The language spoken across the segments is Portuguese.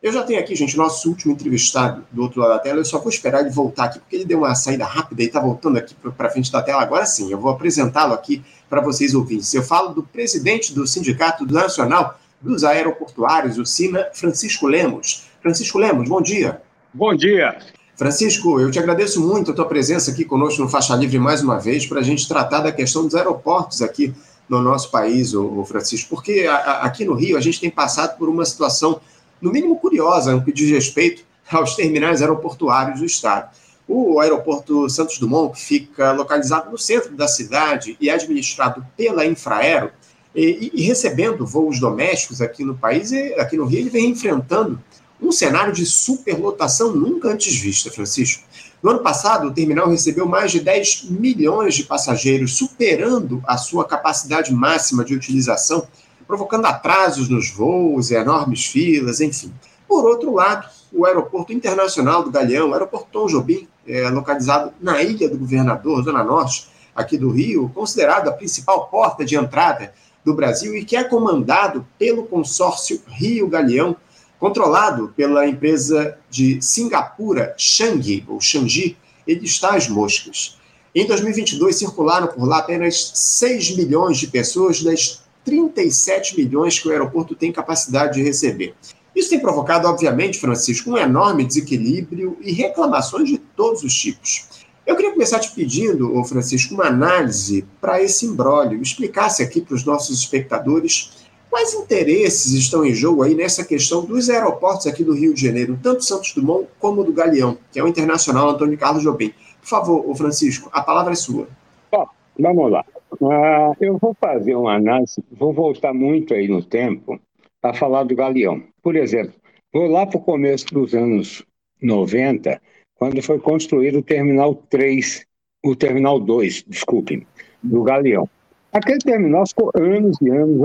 Eu já tenho aqui, gente, nosso último entrevistado do outro lado da tela. Eu só vou esperar ele voltar aqui, porque ele deu uma saída rápida e está voltando aqui para frente da tela. Agora sim, eu vou apresentá-lo aqui para vocês ouvintes. Eu falo do presidente do Sindicato Nacional dos Aeroportuários, o SINA, Francisco Lemos. Francisco Lemos, bom dia. Bom dia. Francisco, eu te agradeço muito a tua presença aqui conosco no Faixa Livre mais uma vez, para a gente tratar da questão dos aeroportos aqui no nosso país, o Francisco, porque aqui no Rio a gente tem passado por uma situação no mínimo curiosa, no que diz respeito aos terminais aeroportuários do Estado. O aeroporto Santos Dumont, que fica localizado no centro da cidade e é administrado pela Infraero, e, e, recebendo voos domésticos aqui no país, e aqui no Rio, ele vem enfrentando um cenário de superlotação nunca antes vista, Francisco. No ano passado, o terminal recebeu mais de 10 milhões de passageiros, superando a sua capacidade máxima de utilização provocando atrasos nos voos, enormes filas, enfim. Por outro lado, o Aeroporto Internacional do Galeão, o Aeroporto Tom Jobim, é, localizado na Ilha do Governador, Zona Norte, aqui do Rio, considerado a principal porta de entrada do Brasil e que é comandado pelo consórcio Rio Galeão, controlado pela empresa de Singapura Changi, ou Changi, ele está às moscas. Em 2022, circularam por lá apenas 6 milhões de pessoas das 37 milhões que o aeroporto tem capacidade de receber. Isso tem provocado, obviamente, Francisco, um enorme desequilíbrio e reclamações de todos os tipos. Eu queria começar te pedindo, Francisco, uma análise para esse imbróglio. Explicasse aqui para os nossos espectadores quais interesses estão em jogo aí nessa questão dos aeroportos aqui do Rio de Janeiro, tanto Santos Dumont como do Galeão, que é o Internacional Antônio Carlos Jobim. Por favor, Francisco, a palavra é sua. Bom, vamos lá. Ah, eu vou fazer uma análise, vou voltar muito aí no tempo para falar do Galeão. Por exemplo, vou lá para o começo dos anos 90, quando foi construído o Terminal 3, o Terminal 2, desculpem, do Galeão. Aquele terminal ficou anos e anos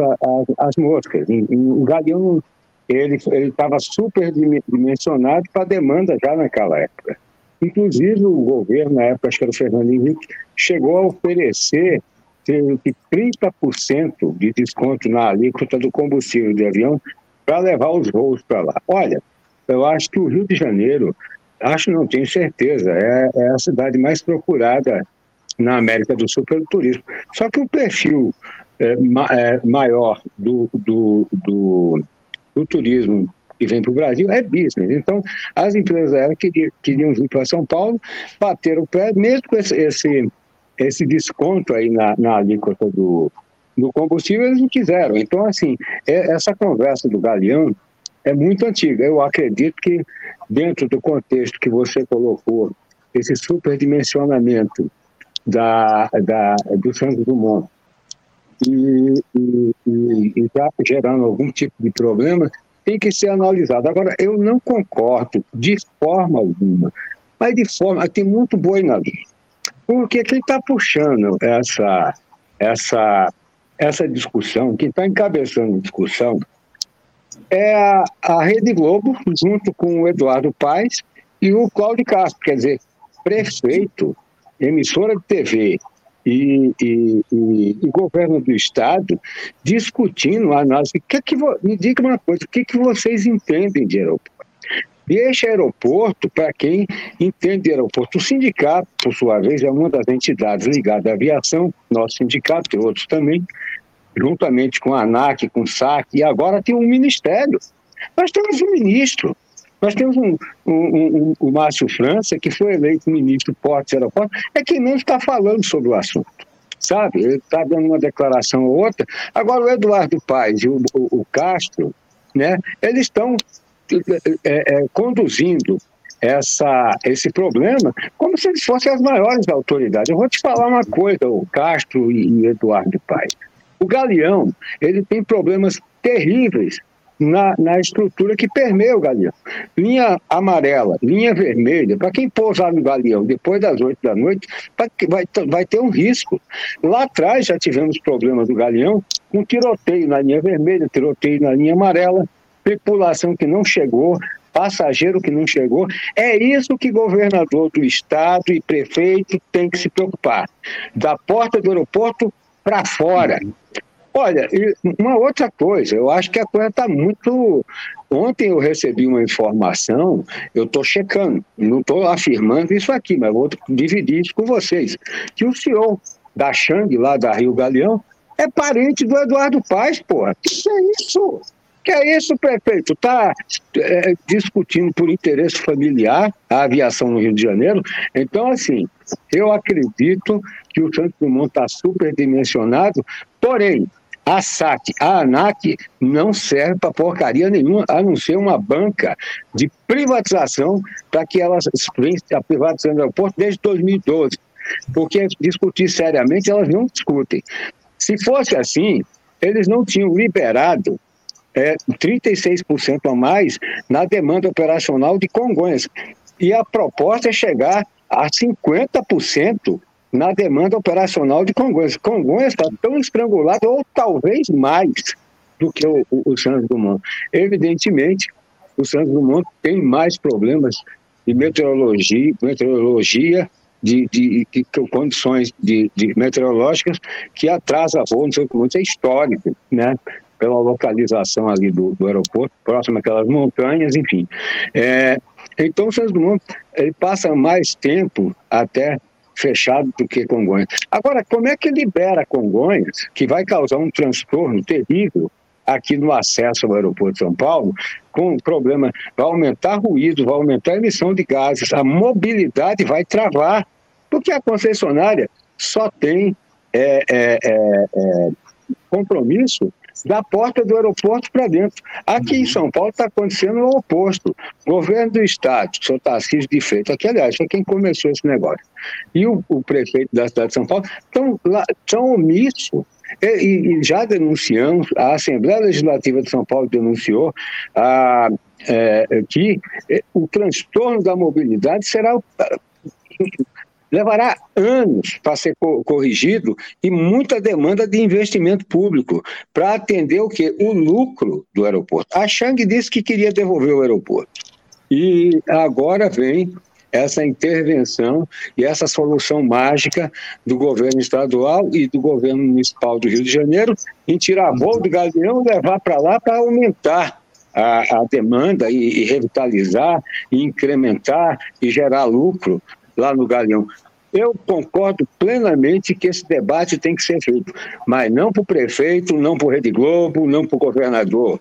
as moscas. o Galeão ele estava super dimensionado para a demanda já naquela época. Inclusive, o governo, na época, acho que era o Fernando Henrique, chegou a oferecer cerca de 30% de desconto na alíquota do combustível de avião para levar os voos para lá. Olha, eu acho que o Rio de Janeiro, acho não, tenho certeza, é, é a cidade mais procurada na América do Sul pelo turismo. Só que o perfil é, ma, é, maior do, do, do, do turismo que vem para o Brasil é business. Então, as empresas aéreas queriam, queriam vir para São Paulo, bater o pé, mesmo com esse, esse esse desconto aí na, na alíquota do, do combustível, eles não quiseram. Então, assim, é, essa conversa do Galeão é muito antiga. Eu acredito que, dentro do contexto que você colocou, esse superdimensionamento da, da, do Santos Dumont e, e, e, já gerando algum tipo de problema, tem que ser analisado. Agora, eu não concordo de forma alguma, mas de forma. Tem muito boi na linha. Porque quem está puxando essa, essa, essa discussão, quem está encabeçando a discussão, é a, a Rede Globo, junto com o Eduardo Paes e o Cláudio Castro, quer dizer, prefeito, emissora de TV e, e, e, e governo do Estado discutindo a análise. Que que, me diga uma coisa, o que, que vocês entendem de aeroporto? Deixa aeroporto para quem entende aeroporto. O sindicato, por sua vez, é uma das entidades ligadas à aviação, nosso sindicato e outros também, juntamente com a ANAC, com o SAC, e agora tem um ministério. Nós temos um ministro, nós temos um, um, um, o Márcio França, que foi eleito ministro Portos e Aeroportos, é quem não está falando sobre o assunto. Sabe? Ele está dando uma declaração ou outra. Agora, o Eduardo Paes e o, o, o Castro, né, eles estão é, é, conduzindo essa, esse problema como se eles fossem as maiores autoridades. Eu vou te falar uma coisa, o Castro e, e Eduardo Paes. O Galeão, ele tem problemas terríveis na, na estrutura que permeia o Galeão. Linha amarela, linha vermelha, para quem pousar no Galeão depois das oito da noite, vai, vai ter um risco. Lá atrás já tivemos problemas do Galeão com tiroteio na linha vermelha, tiroteio na linha amarela, tripulação que não chegou, passageiro que não chegou. É isso que governador do estado e prefeito tem que se preocupar. Da porta do aeroporto para fora. Olha, uma outra coisa, eu acho que a coisa está muito. Ontem eu recebi uma informação, eu estou checando, não estou afirmando isso aqui, mas vou dividir isso com vocês. Que o senhor da Xang, lá da Rio Galeão, é parente do Eduardo Paz, porra. Que é isso? Que é isso, prefeito? Está é, discutindo por interesse familiar a aviação no Rio de Janeiro. Então, assim, eu acredito que o Santos Dumont está superdimensionado, porém, a SAC, a ANAC não serve para porcaria nenhuma, a não ser uma banca de privatização para que elas venham a privatizando o aeroporto desde 2012. Porque discutir seriamente elas não discutem. Se fosse assim, eles não tinham liberado é, 36% a mais na demanda operacional de Congonhas. E a proposta é chegar a 50% na demanda operacional de Congonhas. Congonhas está tão estrangulado, ou talvez mais, do que o, o, o Santos Dumont. Evidentemente, o Santos Dumont tem mais problemas de meteorologia, meteorologia de, de, de, de condições de, meteorológicas que atrasa voo no Santos Dumont. Isso é histórico, né? Pela localização ali do, do aeroporto, próximo àquelas montanhas, enfim. É, então, o Santos Dumont ele passa mais tempo até fechado do que Congonhas. Agora, como é que libera Congonhas, que vai causar um transtorno terrível aqui no acesso ao aeroporto de São Paulo, com problema, vai aumentar ruído, vai aumentar a emissão de gases, a mobilidade vai travar, porque a concessionária só tem é, é, é, é compromisso da porta do aeroporto para dentro. Aqui em São Paulo está acontecendo o oposto. Governo do Estado, o senhor Tarcísio de Freitas, que aliás foi quem começou esse negócio, e o, o prefeito da cidade de São Paulo estão, estão omissos e, e, já denunciamos, a Assembleia Legislativa de São Paulo denunciou a, é, que é, o transtorno da mobilidade será levará anos para ser corrigido e muita demanda de investimento público para atender o que? O lucro do aeroporto. A Chang disse que queria devolver o aeroporto. E agora vem essa intervenção e essa solução mágica do governo estadual e do governo municipal do Rio de Janeiro em tirar voo do Galeão e levar para lá para aumentar a, a demanda e, e, revitalizar, e incrementar e gerar lucro lá no Galeão. Eu concordo plenamente que esse debate tem que ser feito, mas não para o prefeito, não para o Rede Globo, não para o governador.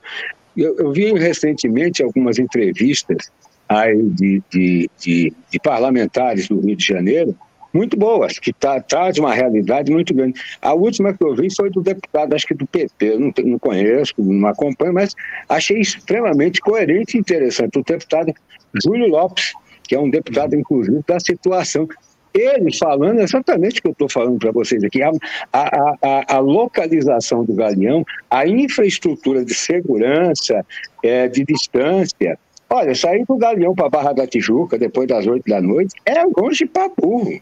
Eu, eu, vi recentemente algumas entrevistas aí de, de, de, de parlamentares do Rio de Janeiro, muito boas, que tá, traz uma realidade muito grande. A última que eu vi foi do deputado, acho que do PT, não, não conheço, não acompanho, mas achei extremamente coerente e interessante. O deputado Júlio Lopes, que é um deputado, inclusive, da situação ele falando exatamente o que eu estou falando para vocês aqui, a, a, a, a, localização do Galeão, a infraestrutura de segurança, é, de distância. Olha, sair do Galeão para a Barra da Tijuca depois das oito da noite é longe para burro,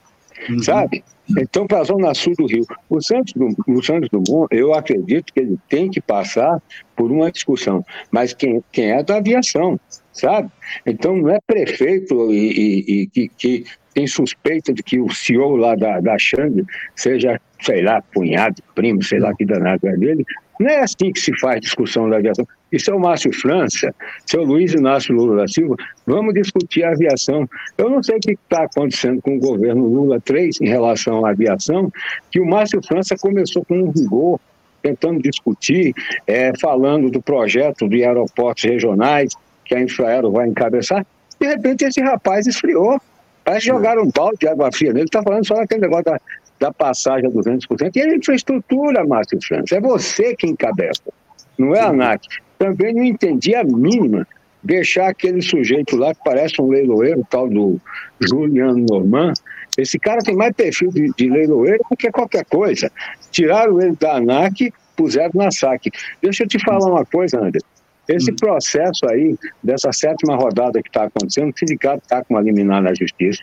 uhum. sabe? Então, para a zona sul do Rio, o Santos, o Santos Dumont, eu acredito que ele tem que passar por uma discussão, mas quem, quem é da aviação, sabe? Então, não é prefeito e, e, e que, que tem suspeita de que o CEO lá da, da Xang seja, sei lá, cunhado, primo, sei lá que danado é dele. Não é assim que se faz discussão da aviação. É o Márcio França, seu Luiz Inácio Lula da Silva, vamos discutir a aviação. Eu não sei o que está acontecendo com o governo Lula 3 em relação à aviação, que o Márcio França começou com um rigor, tentando discutir, é, falando do projeto de aeroportos regionais que a Infraero vai encabeçar. De repente, esse rapaz esfriou. Parece que jogaram um balde de água fria nele. Ele está falando só daquele negócio da, da passagem a 200%. E a infraestrutura, Márcio França, é você que encabeça, não é ANAC. Também não entendi a mínima deixar aquele sujeito lá que parece um leiloeiro, tal do Juliano Norman. Esse cara tem mais perfil de, de leiloeiro do que qualquer coisa. Tiraram ele da ANAC, puseram na SAC. Deixa eu te falar uma coisa, André. Esse hum. processo aí, dessa sétima rodada que está acontecendo, o sindicato está com uma liminar na justiça,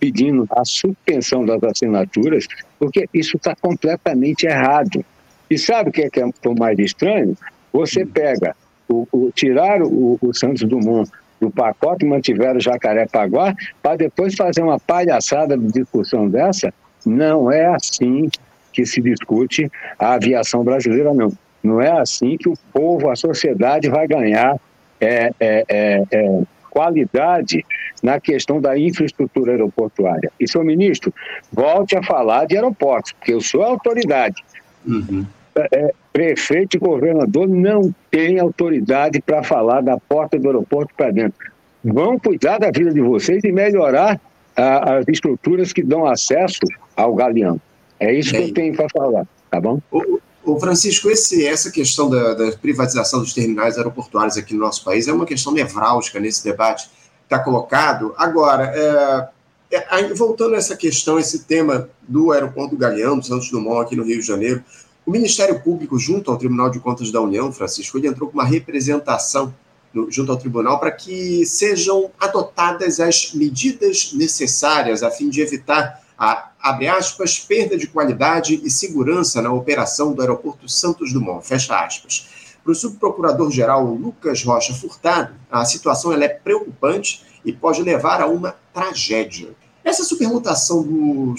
pedindo a suspensão das assinaturas, porque isso está completamente errado. E sabe o que é, que é o mais estranho? Você pega, o, o tirar o, o Santos Dumont do pacote mantiveram o Jacaré-Paguá, para depois fazer uma palhaçada de discussão dessa, não é assim que se discute a aviação brasileira, não. Não é assim que o povo, a sociedade vai ganhar é, é, é, é qualidade na questão da infraestrutura aeroportuária. E, senhor ministro, volte a falar de aeroportos, porque eu sou autoridade. Uhum. É, prefeito e governador não têm autoridade para falar da porta do aeroporto para dentro. Vão cuidar da vida de vocês e melhorar a, as estruturas que dão acesso ao galeão. É isso Bem, que eu tenho para falar, tá bom? O, o Francisco, esse, essa questão da, da, privatização dos terminais aeroportuários aqui no nosso país é uma questão nevrálgica nesse debate que está colocado. Agora, é, é, voltando a essa questão, esse tema do aeroporto do Galeão, do Santos Dumont, aqui no Rio de Janeiro, o Ministério Público, junto ao Tribunal de Contas da União, Francisco, ele entrou com uma representação no, junto ao tribunal para que sejam adotadas as medidas necessárias a fim de evitar a, abre aspas, perda de qualidade e segurança na operação do aeroporto Santos Dumont, fecha aspas. Para o subprocurador-geral Lucas Rocha Furtado, a situação é preocupante e pode levar a uma tragédia. Essa superlotação do,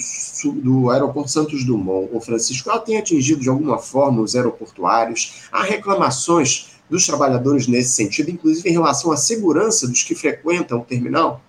do aeroporto Santos Dumont, o Francisco, ela tem atingido de alguma forma os aeroportuários? Há reclamações dos trabalhadores nesse sentido, inclusive em relação à segurança dos que frequentam o terminal?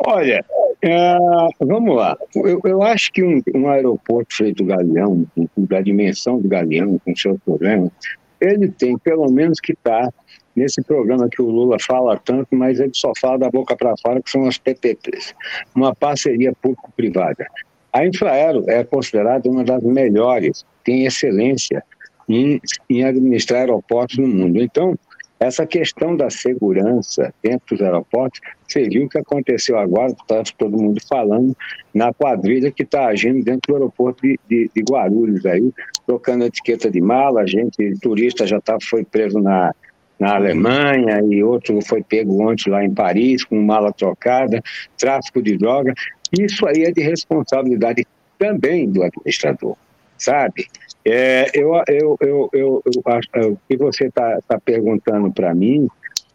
Olha, é, vamos lá. Eu, eu acho que um, um, aeroporto feito Galeão, da dimensão do Galeão, com seus problemas, ele tem pelo menos que estar tá nesse programa que o Lula fala tanto, mas ele só fala da boca para fora, que são as PPPs, uma parceria público-privada. A Infraero é considerada uma das melhores, tem excelência em, em administrar aeroportos no mundo. Então, essa questão da segurança dentro dos aeroportos, viu o que aconteceu agora, está todo mundo falando, na quadrilha que está agindo dentro do aeroporto de, de, de, Guarulhos, aí, trocando etiqueta de mala, gente, turista já tá, foi preso na, na Alemanha e outro foi pego ontem lá em Paris com mala trocada, tráfico de droga. Isso aí é de responsabilidade também do administrador, sabe? É, eu, eu, eu, eu, é, o que você está tá perguntando para mim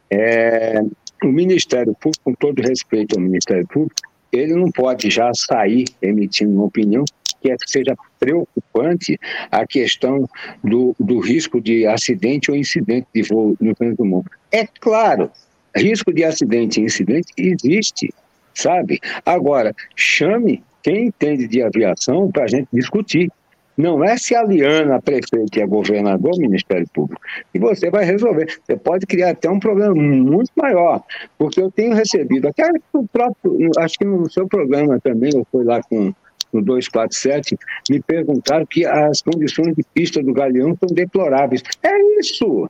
é o Ministério Público, com todo respeito ao Ministério Público, ele não pode já sair emitindo uma opinião que é, seja preocupante a questão do, do risco de acidente ou incidente de voo no do Mundo. É claro, risco de acidente e incidente existe, sabe? Agora, chame quem entende de aviação para a gente discutir. Não é se aliana a prefeito e a governador, Ministério Público, e você vai resolver. Você pode criar até um problema muito maior, porque eu tenho recebido, até o próprio, acho que no seu programa também, eu fui lá com no 247, me perguntaram que as condições de pista do Galeão são deploráveis. É isso!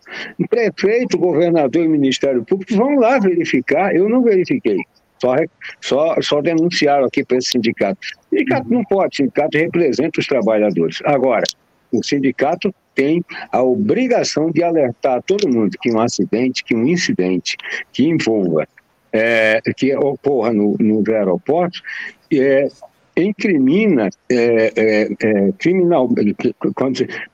Prefeito, governador e Ministério Público vão lá verificar, eu não verifiquei. Só, só, só denunciaram aqui para esse sindicato. O sindicato não pode, o sindicato representa os trabalhadores. Agora, o sindicato tem a obrigação de alertar todo mundo que um acidente, que um incidente que envolva, é, que ocorra no, nos aeroportos, é, incrimina é, é, é, criminal,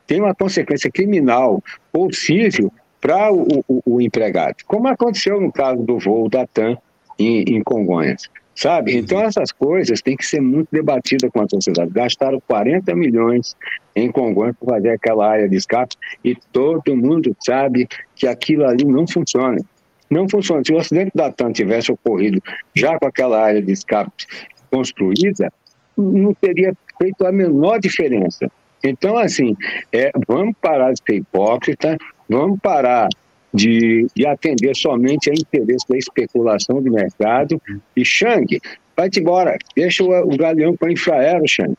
tem uma consequência criminal possível para o, o, o, empregado, como aconteceu no caso do voo da TAM em, em Congonhas. Sabe? Então, essas coisas têm que ser muito debatidas com a sociedade. Gastaram 40 milhões em Congonhas para fazer aquela área de escape e todo mundo sabe que aquilo ali não funciona. Não funciona. Se o acidente da TAM tivesse ocorrido já com aquela área de escape construída, não teria feito a menor diferença. Então, assim, é, vamos parar de ser hipócrita, vamos parar de, de atender somente a interesse da especulação de mercado. E Shang, vai-te embora, deixa o, o galeão para a Infraero, Shang.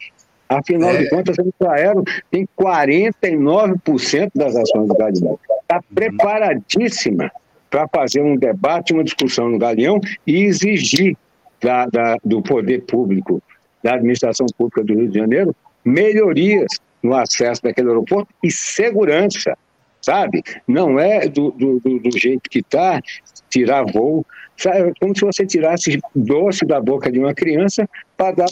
Afinal é. de contas, a Infraero tem 49% das ações do Galeão. Está preparadíssima para fazer um debate, uma discussão no Galeão e exigir da, da, do poder público, da administração pública do Rio de Janeiro, melhorias no acesso daquele aeroporto e segurança sabe? Não é do, do, do jeito que está, tirar voo, sabe? como se você tirasse doce da boca de uma criança para dar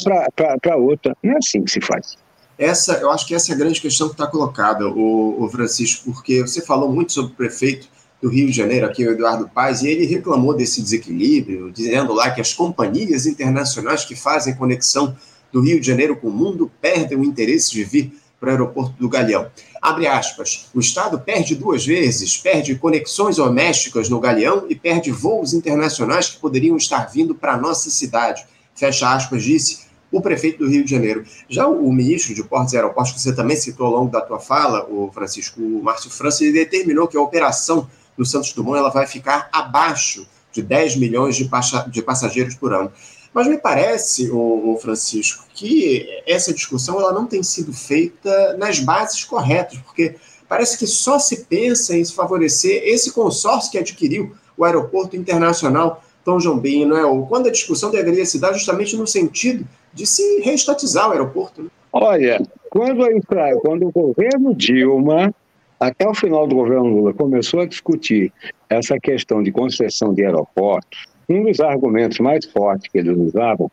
para outra. Não é assim que se faz. Essa, eu acho que essa é a grande questão que está colocada, o, o Francisco, porque você falou muito sobre o prefeito do Rio de Janeiro, aqui o Eduardo Paz, e ele reclamou desse desequilíbrio, dizendo lá que as companhias internacionais que fazem conexão do Rio de Janeiro com o mundo perdem o interesse de vir para o aeroporto do Galeão. Abre aspas. O Estado perde duas vezes, perde conexões domésticas no Galeão e perde voos internacionais que poderiam estar vindo para nossa cidade. Fecha aspas, disse o prefeito do Rio de Janeiro. Já o ministro de Portos e Aeroportos, que você também citou ao longo da tua fala, o Francisco Márcio França, ele determinou que a operação no Santos Dumont ela vai ficar abaixo de 10 milhões de, de passageiros por ano. Mas me parece, o, Francisco, que essa discussão ela não tem sido feita nas bases corretas, porque parece que só se pensa em favorecer esse consórcio que adquiriu o Aeroporto Internacional Tom Jobim, não é? Ou quando a discussão deveria se dar justamente no sentido de se reestatizar o aeroporto. Né? Olha, quando, a, quando o governo Dilma, até o final do governo Lula, começou a discutir essa questão de concessão de aeroportos, um dos argumentos mais fortes que eles usavam,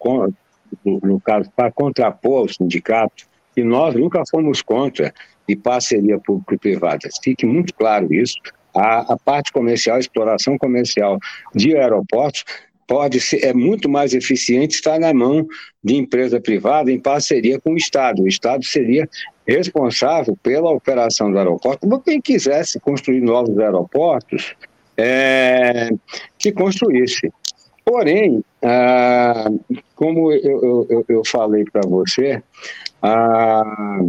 no caso, para contrapor o sindicato, e nós nunca fomos contra de parceria público-privada. Fique muito claro isso. A, a, parte comercial, a exploração comercial de aeroportos pode ser, é muito mais eficiente estar na mão de empresa privada em parceria com o Estado. O Estado seria responsável pela operação do aeroporto. Quem quisesse construir novos aeroportos, é, que construísse. Porém, ah, como eu, eu, eu falei para você, ah,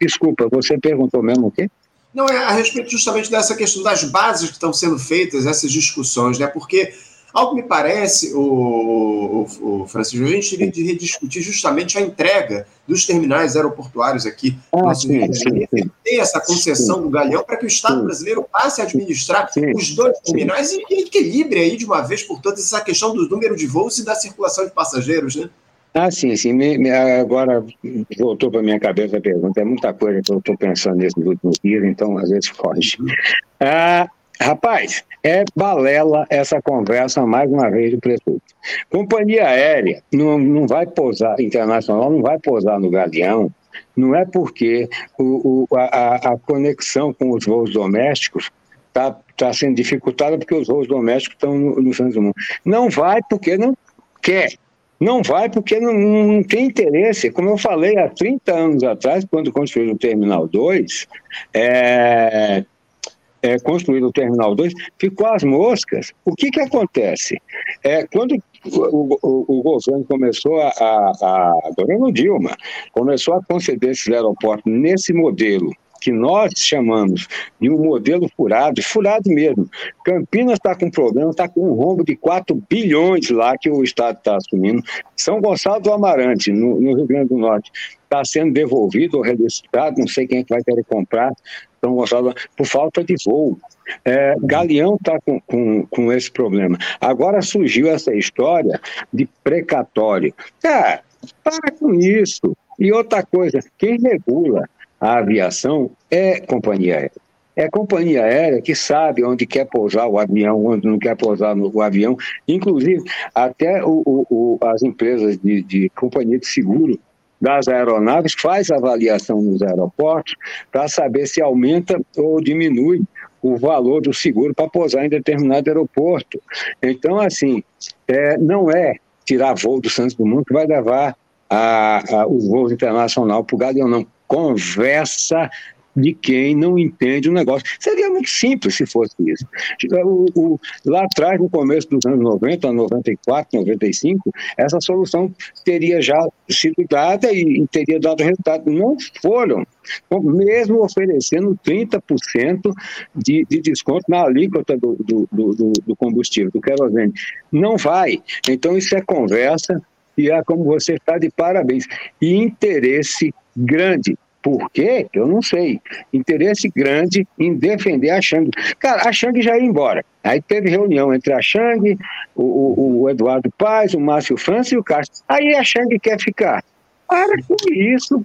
desculpa, você perguntou mesmo o quê? Não, é a respeito justamente dessa questão das bases que estão sendo feitas, essas discussões, né? Porque, ao que me parece, o, o, o Francisco, a gente teria de rediscutir justamente a entrega dos terminais aeroportuários aqui. Ah, sim, sim, sim. Ter essa concessão sim. do Galeão para que o Estado brasileiro passe a administrar os dois terminais e, e equilibre aí de uma vez por todas essa questão do número de voos e da circulação de passageiros, né? Ah, sim, sim. Me, me, agora voltou para minha cabeça a pergunta. É muita coisa que eu estou pensando nesses últimos dias, então às vezes foge. Ah, rapaz, é balela essa conversa mais uma vez do prefeito. Companhia aérea não, não vai pousar, internacional não vai pousar no Galeão, não é porque o, o, a, a conexão com os voos domésticos está tá sendo dificultada porque os voos domésticos estão no, no Santos Dumont. Não vai porque não quer. Não vai porque não, não, tem interesse. Como eu falei há 30 anos atrás, quando construíram o Terminal 2, é, é, construíram o Terminal 2, ficou as moscas. O que, que acontece? É, quando o, o, o governo começou a, a, a, governo Dilma, começou a conceder esses aeroportos nesse modelo que nós chamamos de um modelo furado, furado mesmo. Campinas está com problema, está com um rombo de 4 bilhões lá que o Estado está assumindo. São Gonçalo do Amarante, no, no Rio Grande do Norte, está sendo devolvido ou relicitado, não sei quem é que vai querer comprar, São Gonçalo, por falta de voo. É, Galeão está com, com, com esse problema. Agora surgiu essa história de precatório. Cara, para com isso. E outra coisa, quem regula a aviação é companhia aérea. É companhia aérea que sabe onde quer pousar o avião, onde não quer pousar no, o avião. Inclusive, até o, o, as empresas de, de companhia de seguro das aeronaves faz avaliação nos aeroportos para saber se aumenta ou diminui o valor do seguro para pousar em determinado aeroporto. Então, assim, é, não é tirar voo do Santos Dumont que vai levar a, a, os voos internacionais para o Galeão, não conversa de quem não entende o negócio. Seria muito simples se fosse isso. O, o, lá atrás, no começo dos anos 90, 94, 95, essa solução teria já sido dada e, teria dado resultado. Não foram. Mesmo oferecendo 30% de, de desconto na alíquota do, do, do, do combustível, do querosene. Não vai. Então, isso é conversa e é como você está de parabéns. E interesse grande. Por quê? Eu não sei. Interesse grande em defender a Xang. Cara, a Xang já ia embora. Aí teve reunião entre a Xang, o, o, o Eduardo Paz, o Márcio França e o Castro. Aí a Xang quer ficar. Para com isso.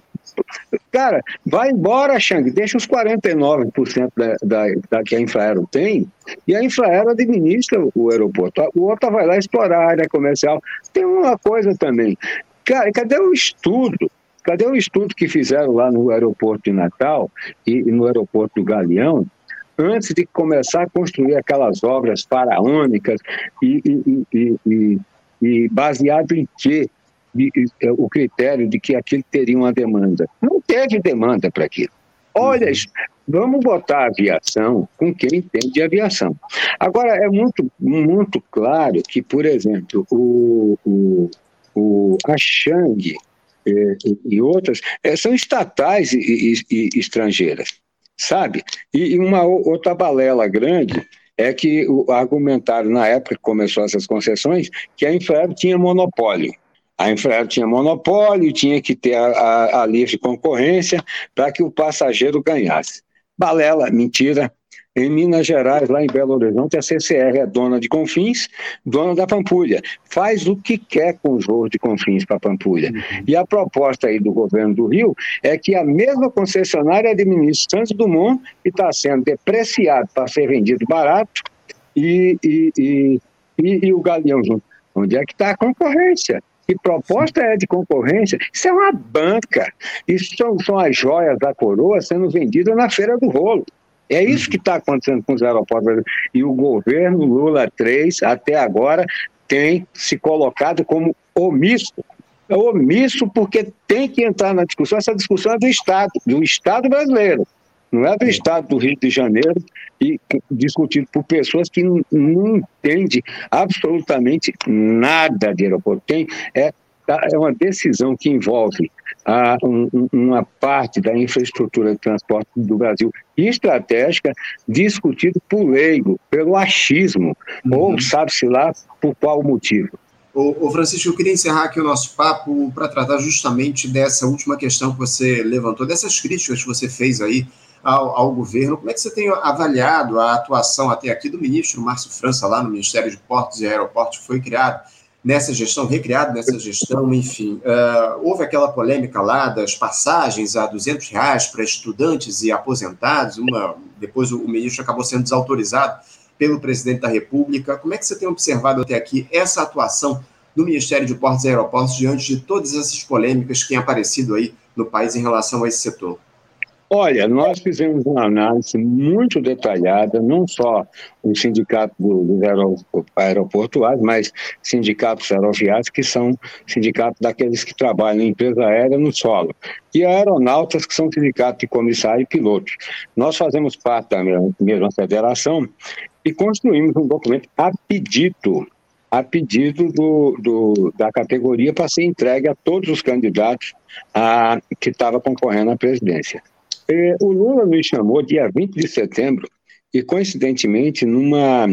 Cara, vai embora, Xang, deixa os 49% da, da, da que a Infraero tem, e a Infraero administra o aeroporto. O outro vai lá explorar a área comercial. Tem uma coisa também. Cara, cadê o estudo? Cadê o estudo que fizeram lá no aeroporto de Natal e, no aeroporto do Galeão, antes de começar a construir aquelas obras faraônicas e, e, e, e baseado em quê? de, o critério de que aquilo teria uma demanda. Não teve demanda para aquilo. Olha, vamos botar a aviação com quem entende de aviação. Agora, é muito, muito claro que, por exemplo, o, o, o, a Shang eh, e outras eh, são estatais e, e, e estrangeiras, sabe? E, e uma outra balela grande é que argumentaram na época que começou essas concessões que a Infraero tinha monopólio. A Infraero tinha monopólio, tinha que ter a, a, a livre concorrência para que o passageiro ganhasse. Balela, mentira. Em Minas Gerais, lá em Belo Horizonte, a CCR é dona de Confins, dona da Pampulha. Faz o que quer com os voos de Confins para Pampulha. Uhum. E a proposta aí do governo do Rio é que a mesma concessionária administre Santos Dumont, que está sendo depreciado para ser vendido barato, e, e, e, e, e o Galeão junto. Onde é que está a concorrência? Que proposta é de concorrência? Isso é uma banca. Isso são, são as joias da coroa sendo vendidas na feira do rolo. É isso que está acontecendo com os aeroportos. E o governo Lula 3, até agora, tem se colocado como omisso. É omisso porque tem que entrar na discussão. Essa discussão é do Estado, do Estado brasileiro não é do estado do Rio de Janeiro e discutido por pessoas que não, não entendem absolutamente nada de aeroporto. Tem, é, é uma decisão que envolve a, um, uma parte da infraestrutura de transporte do Brasil estratégica discutido por leigo, pelo achismo, uhum. ou sabe-se lá por qual motivo. Ô, Francisco, eu queria encerrar aqui o nosso papo para tratar justamente dessa última questão que você levantou, dessas críticas que você fez aí ao, ao, governo. Como é que você tem avaliado a atuação até aqui do ministro Márcio França, lá no Ministério de Portos e Aeroportos, que foi criado nessa gestão, recriado nessa gestão, enfim. Uh, houve aquela polêmica lá das passagens a 200 reais para estudantes e aposentados, uma, depois o, o ministro acabou sendo desautorizado pelo presidente da República. Como é que você tem observado até aqui essa atuação do Ministério de Portos e Aeroportos diante de todas essas polêmicas que têm aparecido aí no país em relação a esse setor? Olha, nós fizemos uma análise muito detalhada, não só o sindicato dos aeroportuários, mas sindicatos aeroviários, que são sindicatos daqueles que trabalham em empresa aérea no solo, e aeronautas, que são sindicatos de comissário e pilotos. Nós fazemos parte da mesma federação e construímos um documento a pedido a pedido do, do, da categoria para ser entregue a todos os candidatos a, que estavam concorrendo à presidência. É, o Lula me chamou dia 20 de setembro e, coincidentemente, numa,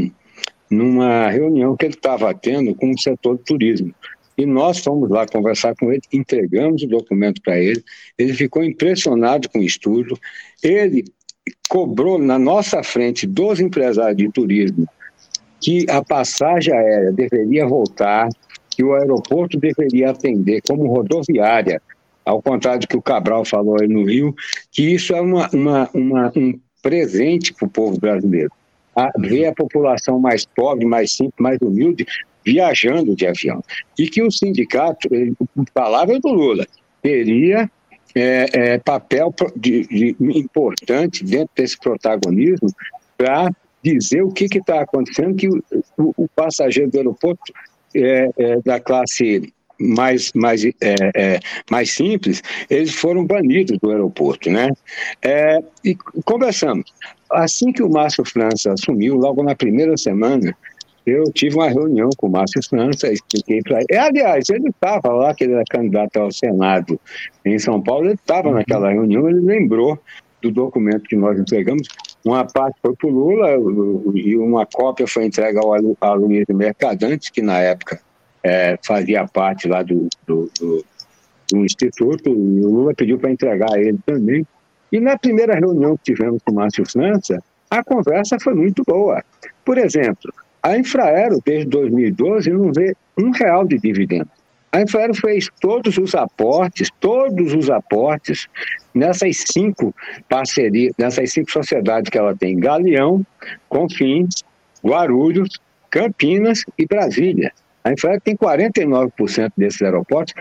numa reunião que ele estava tendo com o setor do turismo. E nós fomos lá conversar com ele, entregamos o documento para ele, ele ficou impressionado com o estudo, ele cobrou na nossa frente dos empresários de turismo que a passagem aérea deveria voltar, que o aeroporto deveria atender como rodoviária ao contrário do que o Cabral falou aí no Rio, que isso é uma, uma, uma um presente para o povo brasileiro. A, ver a população mais pobre, mais simples, mais humilde, viajando de avião. E que o sindicato, ele, palavra do Lula, teria é, é, papel de, de, importante dentro desse protagonismo para dizer o que está acontecendo, que o, o, passageiro do aeroporto é, é da classe mais, mais, é, é, mais simples, eles foram banidos do aeroporto, né? É, e conversamos. Assim que o Márcio França assumiu, logo na primeira semana, eu tive uma reunião com o Márcio França, expliquei para ele. Aliás, ele estava lá, que ele era candidato ao Senado em São Paulo, ele estava uhum. naquela reunião, ele lembrou do documento que nós entregamos. Uma parte foi para o Lula e uma cópia foi entregue ao Aloysio Mercadante, que na época é, fazia parte lá do, do, do, do Instituto, e o Lula pediu para entregar ele também. E na primeira reunião que tivemos com o Márcio França, a conversa foi muito boa. Por exemplo, a Infraero, desde 2012, não vê um real de dividendo. A Infraero fez todos os aportes, todos os aportes nessas cinco parcerias, nessas cinco sociedades que ela tem: Galeão, Confins, Guarulhos, Campinas e Brasília. A Infraero tem 49% desses aeroportos,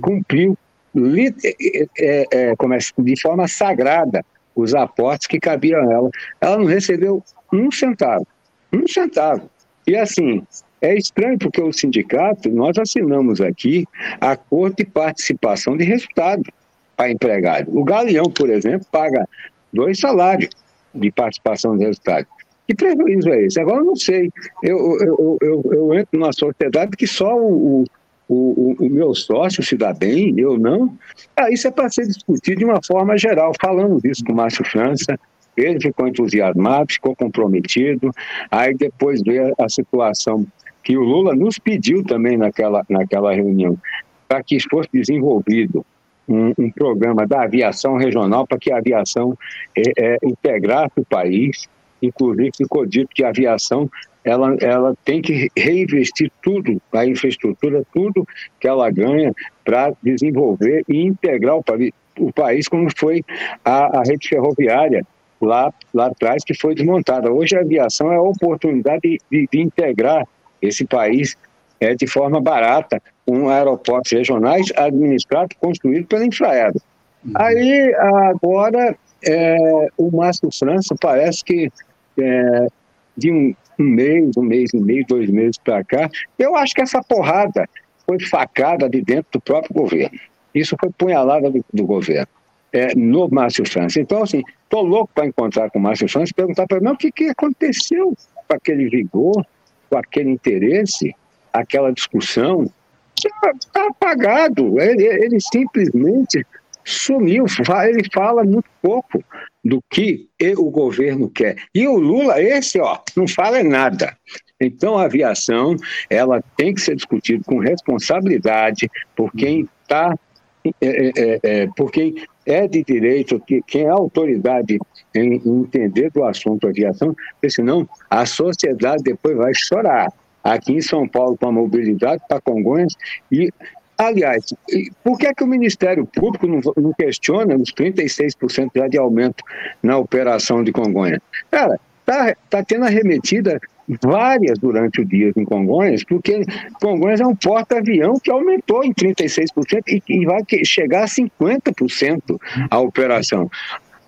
cumpriu é, é, é de forma sagrada os aportes que cabiam a ela. Ela não recebeu um centavo. Um centavo. E assim, É estranho porque o sindicato, nós assinamos aqui acordo de participação de resultado para empregado. O Galeão, por exemplo, paga dois salários de participação de resultado. Que prejuízo é esse? Agora eu não sei. Eu, eu, eu, eu entro numa sociedade que só o, o, o, meu sócio se dá bem, eu não. Ah, isso é para ser discutido de uma forma geral. Falamos isso com o Márcio França, ele ficou entusiasmado, ficou comprometido. Aí depois veio a situação que o Lula nos pediu também naquela, naquela reunião, para que fosse desenvolvido um, um, programa da aviação regional para que a aviação é, é, integrasse o país. Inclusive, ficou dito que a aviação ela, ela tem que reinvestir tudo, a infraestrutura, tudo que ela ganha para desenvolver e integrar o país, o país como foi a, a rede ferroviária lá, lá atrás, que foi desmontada. Hoje a aviação é a oportunidade de, de, de integrar esse país é, de forma barata com aeroportos regionais administrados, construídos pela Infraero. Uhum. Aí, agora, é, o Márcio França parece que é, de um, um, mês, um mês e meio, dois meses para cá, eu acho que essa porrada foi facada de dentro do próprio governo. Isso foi punhalada do, do governo. É, no Márcio França. Então, assim, estou louco para encontrar com o Márcio França e perguntar para ele, o que, que aconteceu com aquele vigor, com aquele interesse, aquela discussão, está apagado. Ele, ele simplesmente sumiu. Ele fala muito pouco do que o governo quer. E o Lula, esse, ó, não fala nada. Então, a aviação, ela tem que ser discutida com responsabilidade por quem está é, é, é, é, por quem é de direito, que, quem é autoridade em, em entender do assunto aviação, porque senão a sociedade depois vai chorar. Aqui em São Paulo, com a mobilidade para Congonhas, e Aliás, por que, é que o Ministério Público não, questiona os 36% já de aumento na operação de Congonhas? Cara, está tá tendo arremetida várias durante o dia em Congonhas, porque Congonhas é um porta-avião que aumentou em 36% e, e vai chegar a 50% a operação.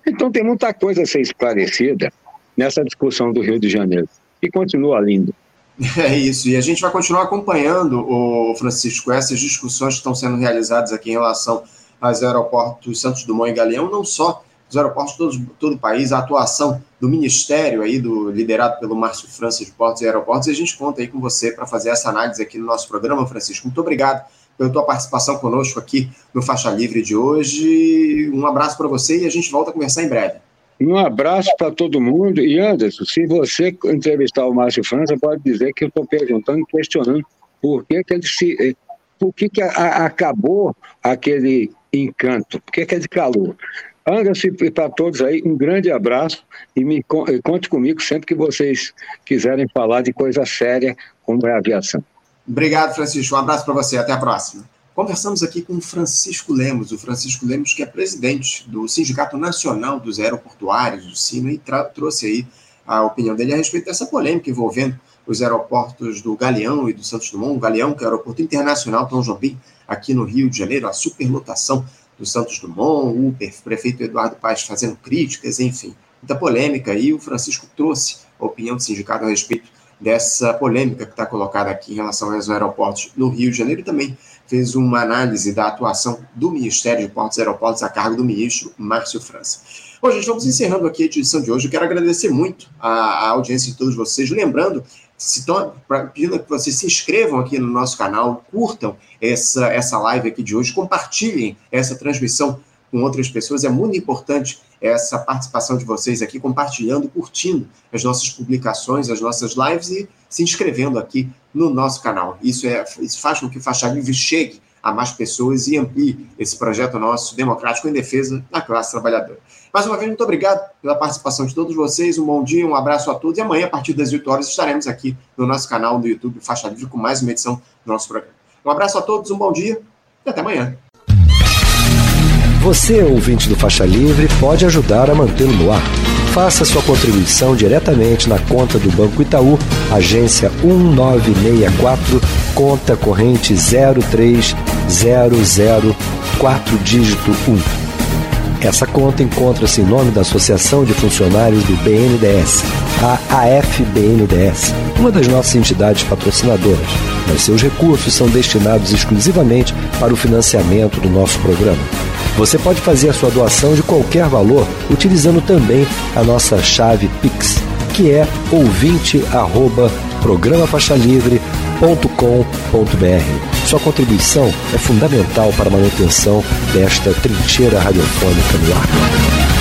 Então tem muita coisa a ser esclarecida nessa discussão do Rio de Janeiro. E continua lindo. É isso, e a gente vai continuar acompanhando, o Francisco, essas discussões que estão sendo realizadas aqui em relação aos aeroportos Santos Dumont e Galeão, não só os aeroportos de todo, todo o país, a atuação do Ministério aí, do, liderado pelo Márcio França de Portos e Aeroportos, e a gente conta aí com você para fazer essa análise aqui no nosso programa, Francisco. Muito obrigado pela tua participação conosco aqui no Faixa Livre de hoje. Um abraço para você e a gente volta a conversar em breve. Um abraço para todo mundo. E Anderson, se você entrevistar o Márcio França, pode dizer que eu estou perguntando, questionando por que, que ele se. Eh, por que, que a, a, acabou aquele encanto? Por que, que ele calou? Anderson, e para todos aí, um grande abraço e me conte comigo sempre que vocês quiserem falar de coisa séria como é a aviação. Obrigado, Francisco. Um abraço para você. Até a próxima. Conversamos aqui com Francisco Lemos, o Francisco Lemos, que é presidente do Sindicato Nacional dos Aeroportuários, do SINA, e trouxe aí a opinião dele a respeito dessa polêmica envolvendo os aeroportos do Galeão e do Santos Dumont. O Galeão, que é o aeroporto internacional Tom Jobim, aqui no Rio de Janeiro, a superlotação do Santos Dumont, o prefeito Eduardo Paes fazendo críticas, enfim, muita polêmica. E o Francisco trouxe a opinião do sindicato a respeito dessa polêmica que está colocada aqui em relação aos aeroportos no Rio de Janeiro e também fez uma análise da atuação do Ministério de Portos e Aeroportos a cargo do ministro Márcio França. Bom, gente, vamos encerrando aqui a edição de hoje. Eu quero agradecer muito a, a audiência de todos vocês. Lembrando, se tão, pedindo que vocês se inscrevam aqui no nosso canal, curtam essa, essa live aqui de hoje, compartilhem essa transmissão com outras pessoas. É muito importante essa participação de vocês aqui, compartilhando, curtindo as nossas publicações, as nossas lives e se inscrevendo aqui no nosso canal. Isso, é, isso faz com que o Faixa Livre chegue a mais pessoas e amplie esse projeto nosso democrático em defesa da classe trabalhadora. Mais uma vez, muito obrigado pela participação de todos vocês. Um bom dia, um abraço a todos. E amanhã, a partir das 8 horas, estaremos aqui no nosso canal do YouTube Faixa Livre com mais uma edição do nosso programa. Um abraço a todos, um bom dia e até amanhã. Você, ouvinte do Faixa Livre, pode ajudar a mantê-lo no ar. Faça sua contribuição diretamente na conta do Banco Itaú, agência 1964, conta corrente 03004 dígito 1. Essa conta encontra-se em nome da Associação de Funcionários do BNDES, a AFBNDES, uma das nossas entidades patrocinadoras, mas seus recursos são destinados exclusivamente para o financiamento do nosso programa. Você pode fazer a sua doação de qualquer valor utilizando também a nossa chave Pix, que é ouvinte@programafaixalivre.com.br. Sua contribuição é fundamental para a manutenção desta trincheira radiofônica no ar.